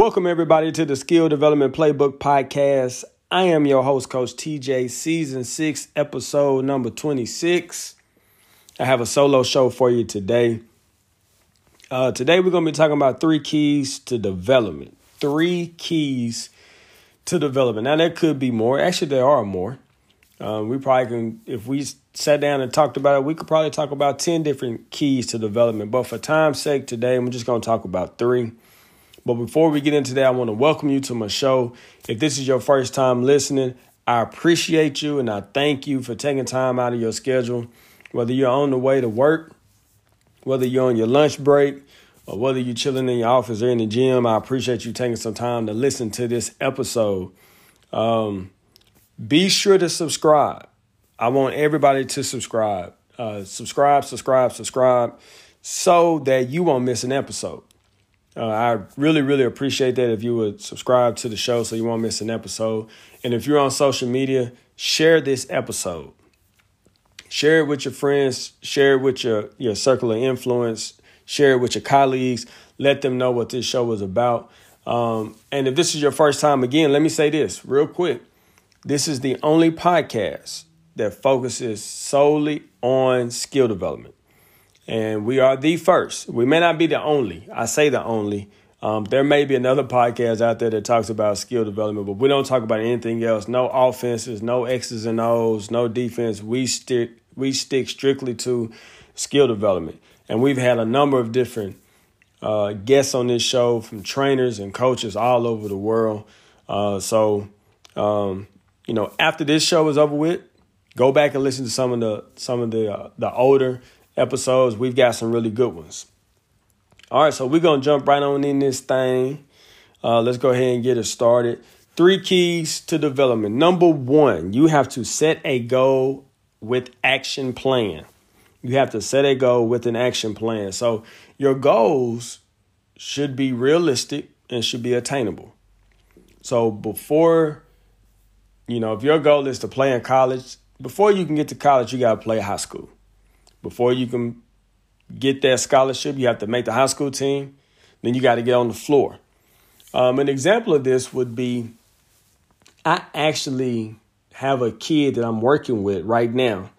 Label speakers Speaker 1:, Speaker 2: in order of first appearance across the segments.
Speaker 1: Welcome, everybody, to the Skill Development Playbook Podcast. I am your host, Coach TJ, Season 6, Episode number 26. I have a solo show for you today. Uh, today, we're going to be talking about three keys to development. Three keys to development. Now, there could be more. Actually, there are more. Um, we probably can, if we sat down and talked about it, we could probably talk about 10 different keys to development. But for time's sake, today, I'm just going to talk about three. But before we get into that, I want to welcome you to my show. If this is your first time listening, I appreciate you and I thank you for taking time out of your schedule, whether you're on the way to work, whether you're on your lunch break, or whether you're chilling in your office or in the gym. I appreciate you taking some time to listen to this episode. Um, be sure to subscribe. I want everybody to subscribe. Uh, subscribe, subscribe, subscribe, so that you won't miss an episode. Uh, I really, really appreciate that if you would subscribe to the show so you won't miss an episode. And if you're on social media, share this episode. Share it with your friends, share it with your, your circle of influence, share it with your colleagues. Let them know what this show is about. Um, and if this is your first time, again, let me say this real quick. This is the only podcast that focuses solely on skill development and we are the first. We may not be the only. I say the only. Um, there may be another podcast out there that talks about skill development, but we don't talk about anything else. No offenses, no X's and O's, no defense. We stick we stick strictly to skill development, and we've had a number of different uh, guests on this show from trainers and coaches all over the world. Uh, so, um, you know, after this show is over with, go back and listen to some of the some of the uh, the older episodes. We've got some really good ones. All right, so we're going to jump right on in this thing. Uh, let's go ahead and get it started. Three keys to development. Number one, you have to set a goal with action plan. You have to set a goal with an action plan. So your goals should be realistic and should be attainable. So before, you know, if your goal is to play in college, before you can get to college, you got to play high school. Before you can get that scholarship, you have to make the high school team. Then you got to get on the floor. Um, an example of this would be I actually have a kid that I'm working with right now.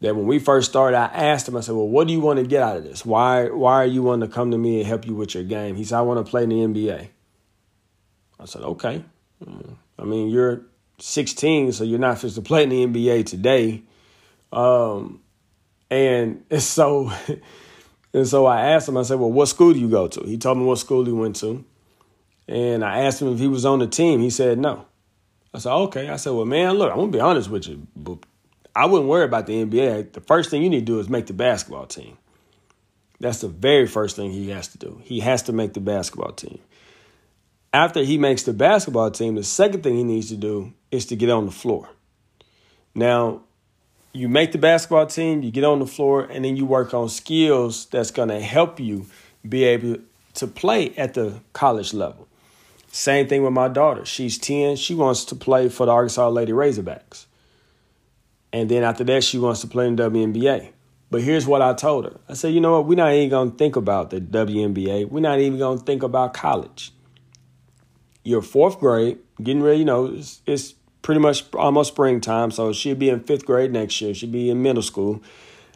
Speaker 1: That when we first started, I asked him, I said, Well, what do you want to get out of this? Why why are you wanting to come to me and help you with your game? He said, I want to play in the NBA. I said, Okay. Mm, I mean, you're 16, so you're not supposed to play in the NBA today. Um, and so, and so I asked him, I said, well, what school do you go to? He told me what school he went to. And I asked him if he was on the team. He said no. I said, okay. I said, well, man, look, I'm going to be honest with you. But I wouldn't worry about the NBA. The first thing you need to do is make the basketball team. That's the very first thing he has to do. He has to make the basketball team. After he makes the basketball team, the second thing he needs to do is to get on the floor. Now, you make the basketball team, you get on the floor, and then you work on skills that's going to help you be able to play at the college level. Same thing with my daughter. She's 10. She wants to play for the Arkansas Lady Razorbacks. And then after that, she wants to play in WNBA. But here's what I told her I said, you know what? We're not even going to think about the WNBA. We're not even going to think about college. You're fourth grade, getting ready, you know, it's, it's pretty much almost springtime, so she'll be in fifth grade next year. She'll be in middle school.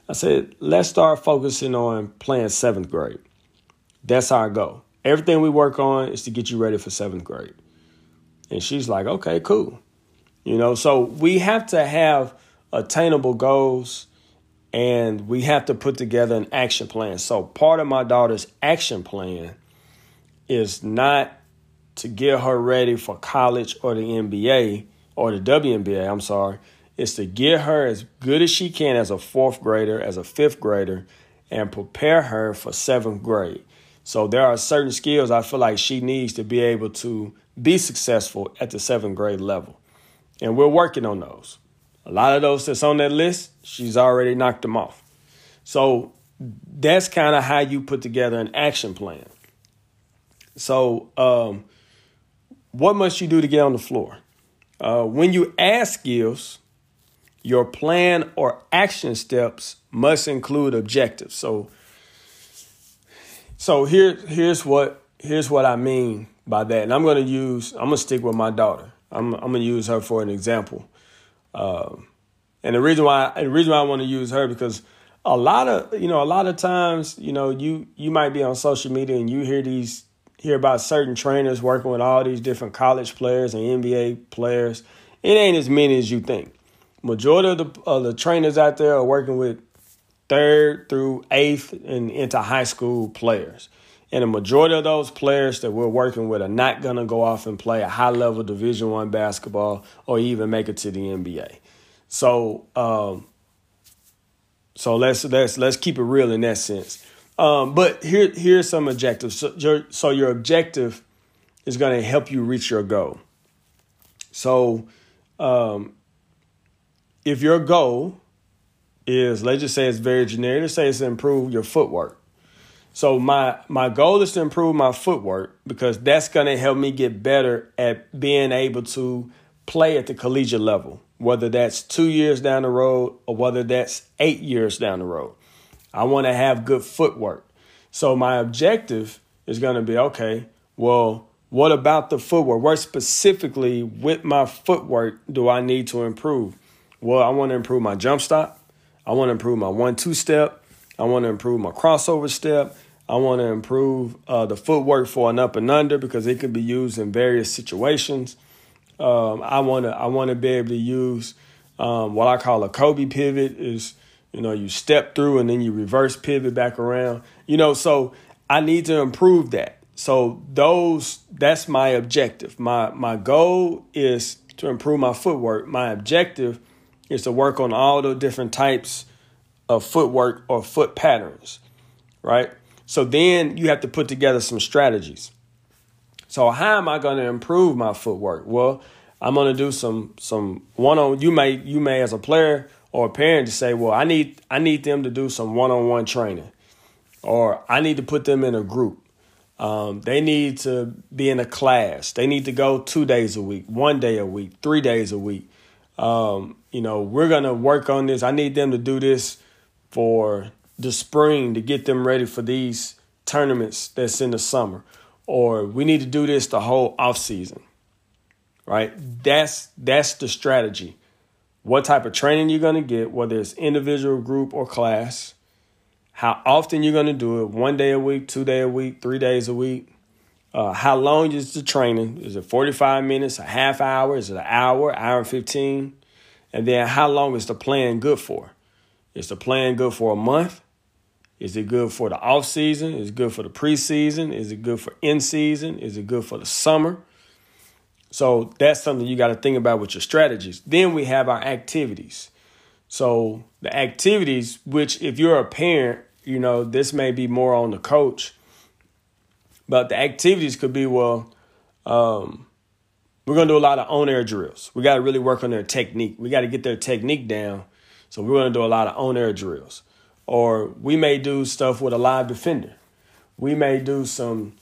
Speaker 1: I said, let's start focusing on playing seventh grade. That's our goal. Everything we work on is to get you ready for seventh grade. And she's like, okay, cool. You know, so we have to have attainable goals and we have to put together an action plan. So part of my daughter's action plan is not to get her ready for college or the NBA or the WNBA, I'm sorry, is to get her as good as she can as a fourth grader, as a fifth grader, and prepare her for seventh grade. So there are certain skills I feel like she needs to be able to be successful at the seventh grade level. And we're working on those. A lot of those that's on that list, she's already knocked them off. So that's kind of how you put together an action plan. So, um, what must you do to get on the floor? Uh, when you add skills, your plan or action steps must include objectives. So, so here, here's what here's what I mean by that. And I'm going to use, I'm going to stick with my daughter. I'm, I'm going to use her for an example. Um, and the reason why, the reason why I want to use her because a lot of, you know, a lot of times, you know, you, you might be on social media and you hear these, hear about certain trainers working with all these different college players and NBA players. It ain't as many as you think. Majority of the, of the trainers out there are working with third through eighth and into high school players. And the majority of those players that we're working with are not going to go off and play a high level Division One basketball or even make it to the NBA. So, um, so let's let's let's keep it real in that sense. Um, but here here's some objectives. So your, so your objective is going to help you reach your goal. So, um, if your goal is let's just say it's very generic, let's say it's to improve your footwork so my my goal is to improve my footwork because that's going to help me get better at being able to play at the collegiate level, whether that's 2 years down the road or whether that's 8 years down the road. I want to have good footwork. So my objective is going to be okay, well, what about the footwork? Where specifically with my footwork do I need to improve? Well, I want to improve my jump stop. I want to improve my one two step. I want to improve my crossover step. I want to improve uh, the footwork for an up and under because it could be used in various situations. Um, I want to I want to be able to use um, what I call a Kobe pivot is you know you step through and then you reverse pivot back around. You know, so I need to improve that. So those that's my objective. My my goal is to improve my footwork. My objective is to work on all the different types of footwork or foot patterns, right? So then you have to put together some strategies. So how am I going to improve my footwork? Well, I'm going to do some some one on you may you may as a player or a parent to say, well, I need I need them to do some one on one training, or I need to put them in a group. Um, they need to be in a class. They need to go two days a week, one day a week, three days a week. Um, you know, we're gonna work on this. I need them to do this for the spring to get them ready for these tournaments that's in the summer or we need to do this the whole off season right that's that's the strategy what type of training you're going to get whether it's individual group or class how often you're going to do it one day a week two day a week three days a week uh, how long is the training is it 45 minutes a half hour is it an hour hour and 15 and then how long is the plan good for is the plan good for a month is it good for the off season? Is it good for the preseason? Is it good for in season? Is it good for the summer? So that's something you got to think about with your strategies. Then we have our activities. So the activities, which if you're a parent, you know, this may be more on the coach, but the activities could be well, um, we're going to do a lot of on air drills. We got to really work on their technique. We got to get their technique down. So we're going to do a lot of on air drills. Or we may do stuff with a live defender. We may do some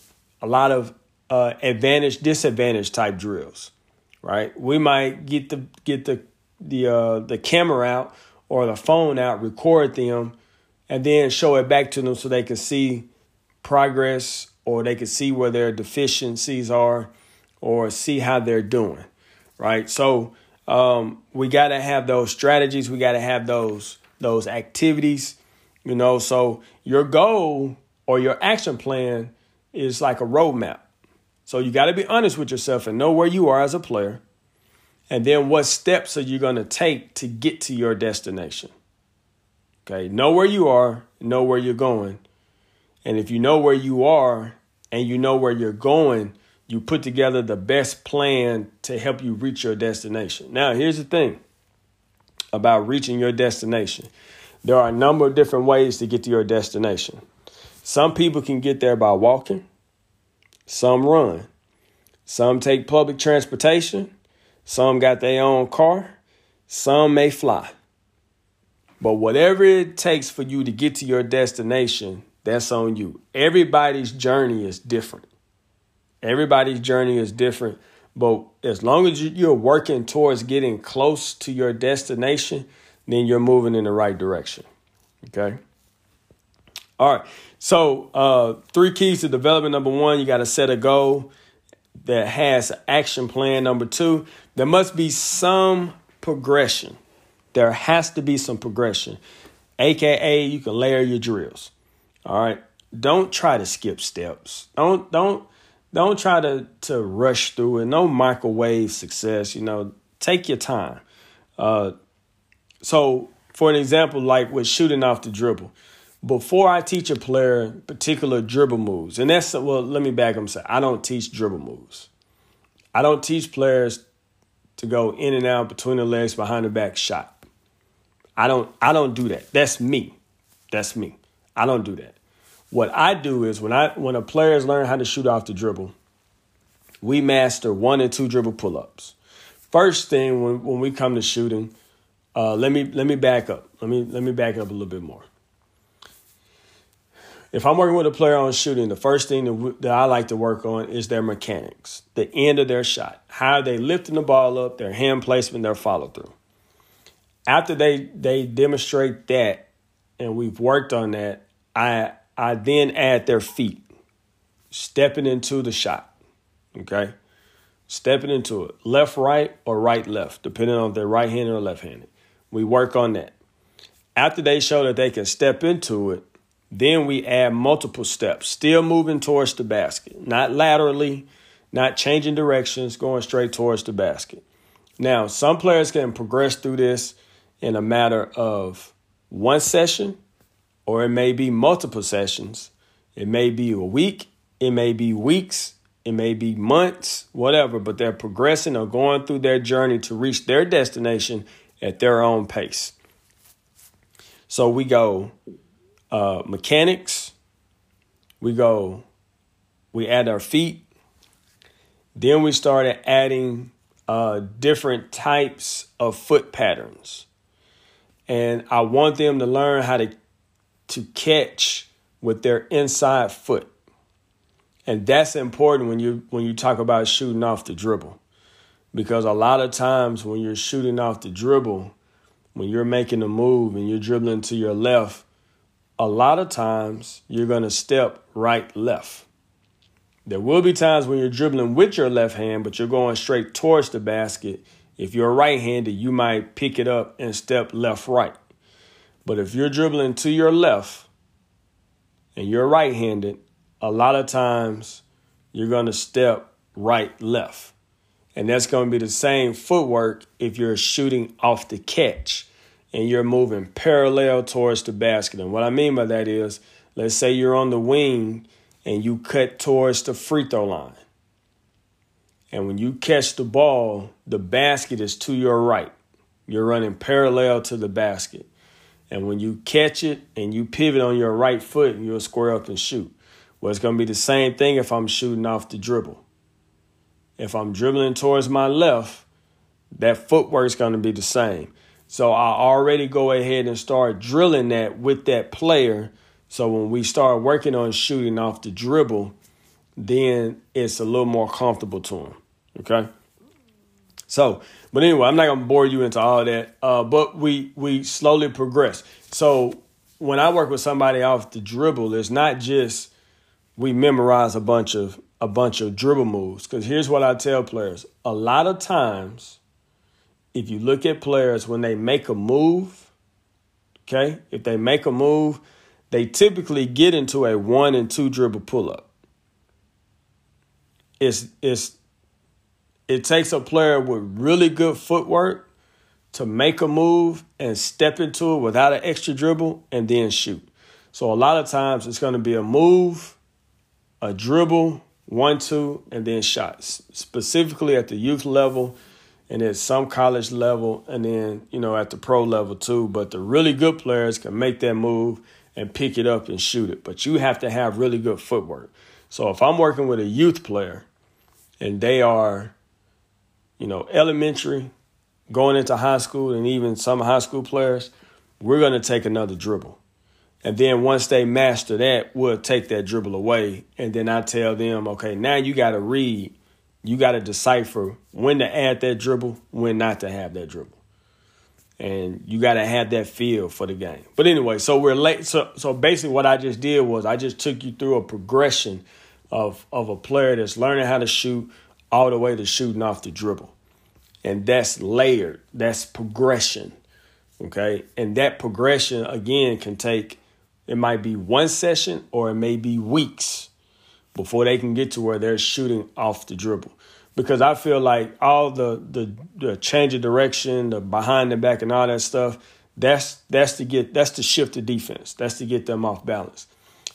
Speaker 1: a lot of uh, advantage disadvantage type drills, right? We might get the get the the uh, the camera out or the phone out, record them, and then show it back to them so they can see progress or they can see where their deficiencies are or see how they're doing, right? So um, we got to have those strategies. We got to have those those activities you know, so your goal or your action plan is like a roadmap. So you got to be honest with yourself and know where you are as a player. And then what steps are you going to take to get to your destination? Okay, know where you are, know where you're going. And if you know where you are and you know where you're going, you put together the best plan to help you reach your destination. Now, here's the thing about reaching your destination there are a number of different ways to get to your destination. Some people can get there by walking, some run, some take public transportation, some got their own car, some may fly. But whatever it takes for you to get to your destination, that's on you. Everybody's journey is different. Everybody's journey is different. But as long as you're working towards getting close to your destination, then you're moving in the right direction. Okay. All right. So, uh, three keys to development. Number one, you got to set a goal. that has an action plan number two, there must be some progression. There has to be some progression, aka you can layer your drills. All right, don't try to skip steps. Don't don't don't try to to rush through it. No microwave success. You know, take your time. Uh, so, for an example, like with shooting off the dribble, before I teach a player particular dribble moves, and that's well, let me back up say I don't teach dribble moves. I don't teach players to go in and out between the legs behind the back shot. I don't I don't do that. That's me. That's me. I don't do that. What I do is when I when a players learn how to shoot off the dribble, we master one and two dribble pull-ups. First thing when, when we come to shooting, uh, let me let me back up. Let me let me back up a little bit more if I'm working with a player on shooting, the first thing that, I like to work on is their mechanics, the end of their shot. How they lifting the ball up, their hand placement, their follow through. After they they demonstrate that, and we've worked on that, I I then add their feet, stepping into the shot. Okay, stepping into it, left right or right left, depending on if they're right handed or left handed. We work on that. After they show that they can step into it, then we add multiple steps, still moving towards the basket, not laterally, not changing directions, going straight towards the basket. Now, some players can progress through this in a matter of one session, or it may be multiple sessions. It may be a week, it may be weeks, it may be months, whatever, but they're progressing or going through their journey to reach their destination at their own pace. So we go uh, mechanics. We go, we add our feet. Then we started adding uh, different types of foot patterns. And I want them to learn how to, to catch with their inside foot. And that's important when you when you talk about shooting off the dribble. Because a lot of times when you're shooting off the dribble, when you're making a move and you're dribbling to your left, a lot of times you're going to step right left. There will be times when you're dribbling with your left hand, but you're going straight towards the basket. If you're right handed, you might pick it up and step left right. But if you're dribbling to your left and you're right handed, a lot of times you're going to step right left. And that's going to be the same footwork if you're shooting off the catch and you're moving parallel towards the basket. And what I mean by that is, let's say you're on the wing and you cut towards the free throw line. And when you catch the ball, the basket is to your right. You're running parallel to the basket. And when you catch it and you pivot on your right foot, you'll square up and shoot. Well, it's going to be the same thing if I'm shooting off the dribble. If I'm dribbling towards my left, that footwork is going to be the same. So I already go ahead and start drilling that with that player. So when we start working on shooting off the dribble, then it's a little more comfortable to him. Okay. So, but anyway, I'm not gonna bore you into all that. Uh, but we we slowly progress. So when I work with somebody off the dribble, it's not just we memorize a bunch of a bunch of dribble moves. Because here's what I tell players: a lot of times if you look at players when they make a move, okay, if they make a move, they typically get into a one and two dribble pull up. It's it's it takes a player with really good footwork to make a move and step into it without an extra dribble and then shoot. So a lot of times it's going to be a move, a dribble, one, two, and then shots. Specifically at the youth level, and at some college level and then, you know, at the pro level too. But the really good players can make that move and pick it up and shoot it. But you have to have really good footwork. So if I'm working with a youth player and they are, you know, elementary, going into high school, and even some high school players, we're going to take another dribble. And then once they master that, we'll take that dribble away. And then I tell them, okay, now you got to read you got to decipher when to add that dribble, when not to have that dribble. And you got to have that feel for the game. But anyway, so we're late. So, so basically, what I just did was I just took you through a progression of, of a player that's learning how to shoot all the way to shooting off the dribble. And that's layered, that's progression. Okay. And that progression, again, can take, it might be one session or it may be weeks before they can get to where they're shooting off the dribble. Because I feel like all the the, the change of direction, the behind the back, and all that stuff, that's that's to get that's to shift the defense. That's to get them off balance.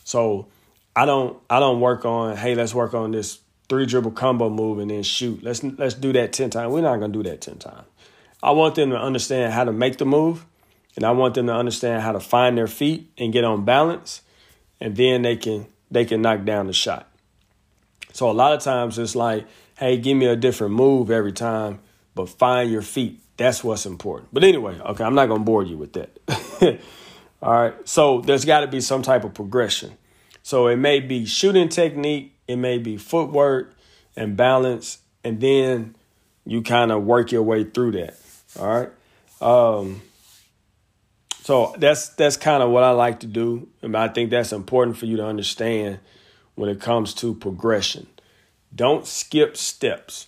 Speaker 1: So I don't I don't work on hey let's work on this three dribble combo move and then shoot. Let's let's do that ten times. We're not gonna do that ten times. I want them to understand how to make the move, and I want them to understand how to find their feet and get on balance, and then they can they can knock down the shot. So a lot of times it's like, hey, give me a different move every time, but find your feet. That's what's important. But anyway, okay, I'm not gonna bore you with that. All right. So there's got to be some type of progression. So it may be shooting technique, it may be footwork and balance, and then you kind of work your way through that. All right. Um, so that's that's kind of what I like to do, and I think that's important for you to understand when it comes to progression. Don't skip steps.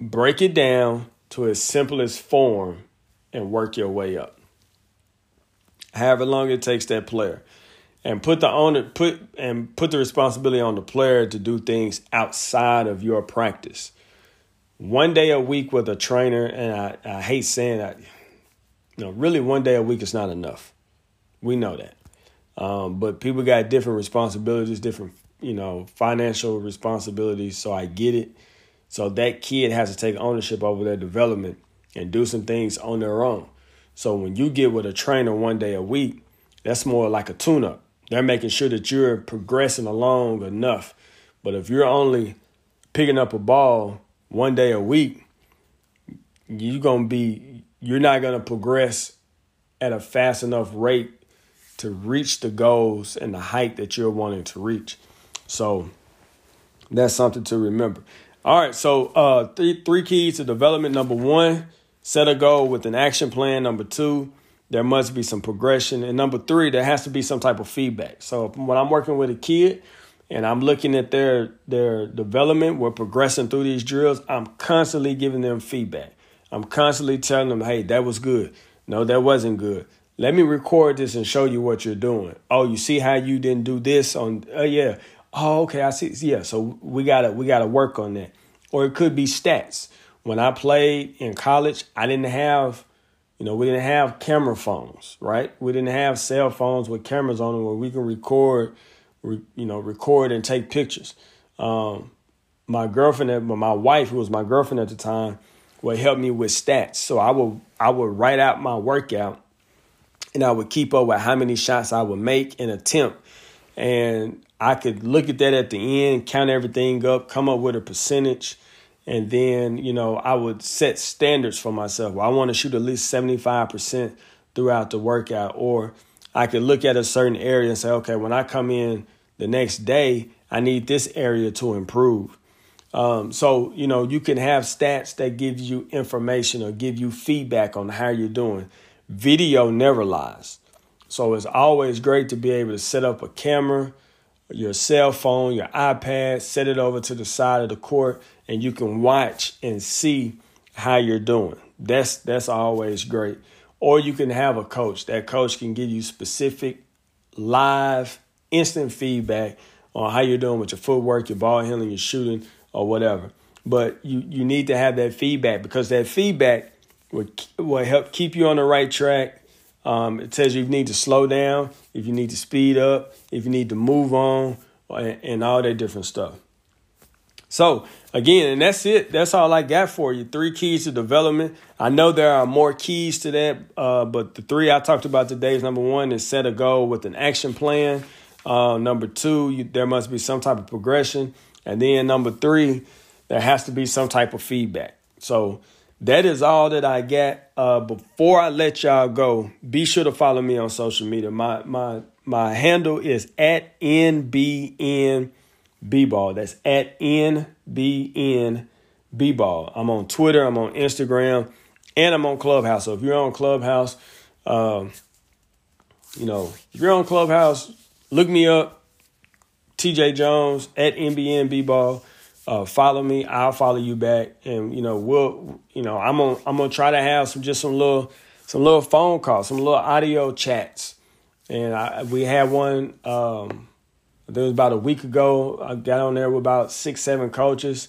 Speaker 1: Break it down to its simplest form and work your way up. However long it takes that player. And put the owner put and put the responsibility on the player to do things outside of your practice. One day a week with a trainer, and I, I hate saying that, you know, really one day a week is not enough. We know that. Um, but people got different responsibilities, different, you know, financial responsibilities. So I get it. So that kid has to take ownership over their development and do some things on their own. So when you get with a trainer one day a week, that's more like a tune up. They're making sure that you're progressing along enough. But if you're only picking up a ball one day a week, you're going to be, you're not going to progress at a fast enough rate to reach the goals and the height that you're wanting to reach. So that's something to remember. All right, so uh, three three keys to development. Number one, set a goal with an action plan. Number two, there must be some progression, and number three, there has to be some type of feedback. So when I'm working with a kid and I'm looking at their their development, we're progressing through these drills. I'm constantly giving them feedback. I'm constantly telling them, "Hey, that was good. No, that wasn't good. Let me record this and show you what you're doing. Oh, you see how you didn't do this on uh, yeah. Oh, okay, I see. Yeah, so we gotta we gotta work on that. Or it could be stats. When I played in college, I didn't have, you know, we didn't have camera phones, right? We didn't have cell phones with cameras on them where we can record, re, you know, record and take pictures. Um, my girlfriend, my wife, who was my girlfriend at the time, would help me with stats. So I would I would write out my workout and I would keep up with how many shots I would make and attempt. And I could look at that at the end, count everything up, come up with a percentage, and then, you know, I would set standards for myself. Well, I want to shoot at least 75% throughout the workout. Or I could look at a certain area and say, okay, when I come in the next day, I need this area to improve. Um, so, you know, you can have stats that give you information or give you feedback on how you're doing video never lies. So it's always great to be able to set up a camera, your cell phone, your iPad, set it over to the side of the court, and you can watch and see how you're doing. That's that's always great. Or you can have a coach. That coach can give you specific, live, instant feedback on how you're doing with your footwork, your ball handling, your shooting, or whatever. But you you need to have that feedback because that feedback will, will help keep you on the right track. Um, it tells you if you need to slow down, if you need to speed up, if you need to move on, and, and all that different stuff. So again, and that's it. That's all I got for you. Three keys to development. I know there are more keys to that, uh, but the three I talked about today is number one is set a goal with an action plan. Uh, number two, you, there must be some type of progression, and then number three, there has to be some type of feedback. So that is all that I got. Uh, before I let y'all go, be sure to follow me on social media. My my my handle is at nbnbball. That's at nbnbball. I'm on Twitter. I'm on Instagram, and I'm on Clubhouse. So if you're on Clubhouse, um, you know if you're on Clubhouse, look me up. TJ Jones at NBN uh, follow me, I'll follow you back, and you know we'll you know I'm gonna I'm gonna try to have some just some little some little phone calls, some little audio chats, and I, we had one. Um, there was about a week ago. I got on there with about six seven coaches,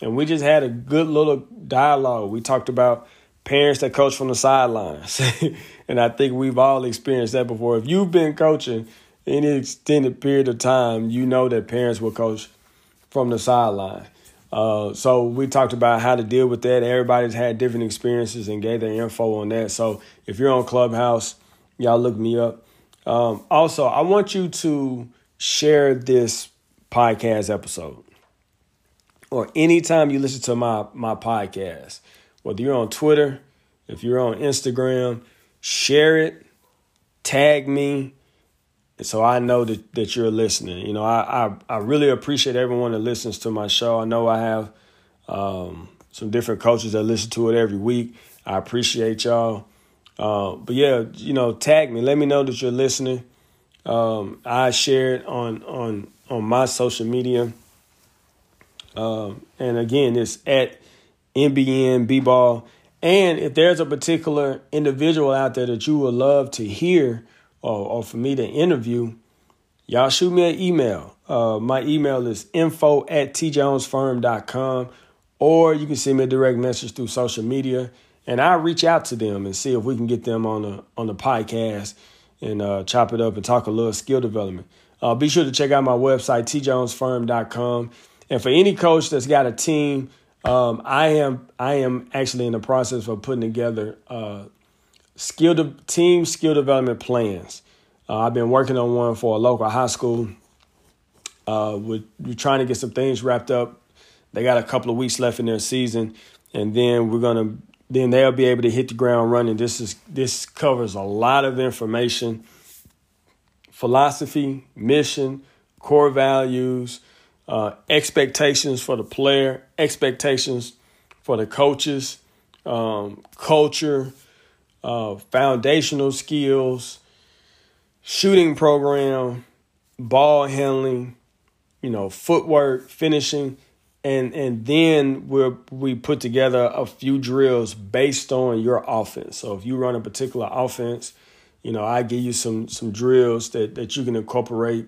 Speaker 1: and we just had a good little dialogue. We talked about parents that coach from the sidelines, and I think we've all experienced that before. If you've been coaching any extended period of time, you know that parents will coach from the sideline. Uh, so we talked about how to deal with that. Everybody's had different experiences and gave their info on that. So if you're on Clubhouse, y'all look me up. Um, also, I want you to share this podcast episode or anytime you listen to my my podcast, whether you're on Twitter, if you're on Instagram, share it, tag me, so I know that, that you're listening. You know, I, I, I really appreciate everyone that listens to my show. I know I have um, some different coaches that listen to it every week. I appreciate y'all. Uh, but yeah, you know, tag me. Let me know that you're listening. Um, I share it on on on my social media. Um, and again, it's at NBN B Ball. And if there's a particular individual out there that you would love to hear or, or for me to interview, y'all shoot me an email. Uh, my email is info at tjonesfirm.com or you can send me a direct message through social media and I'll reach out to them and see if we can get them on the on the podcast and uh, chop it up and talk a little skill development. Uh, be sure to check out my website, tjonesfirm.com. And for any coach that's got a team, um, I am I am actually in the process of putting together uh, skill de- team skill development plans. Uh, I've been working on one for a local high school. Uh, we're, we're trying to get some things wrapped up. They got a couple of weeks left in their season, and then we're gonna then they'll be able to hit the ground running. This is this covers a lot of information, philosophy, mission, core values, uh, expectations for the player, expectations for the coaches, um, culture, uh, foundational skills, shooting program, ball handling, you know, footwork, finishing, and and then we we put together a few drills based on your offense. So if you run a particular offense, you know, I give you some some drills that that you can incorporate.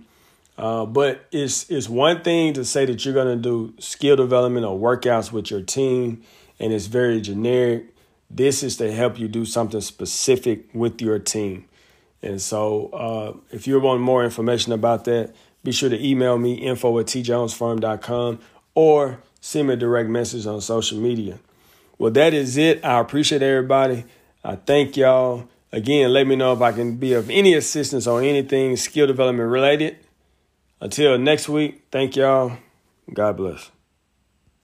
Speaker 1: Uh, but it's it's one thing to say that you're to do skill development or workouts with your team, and it's very generic. This is to help you do something specific with your team. And so uh, if you want more information about that, be sure to email me info at tjonesfirm.com or send me a direct message on social media. Well, that is it. I appreciate everybody. I thank y'all. Again, let me know if I can be of any assistance on anything skill development related. Until next week, thank y'all. God bless.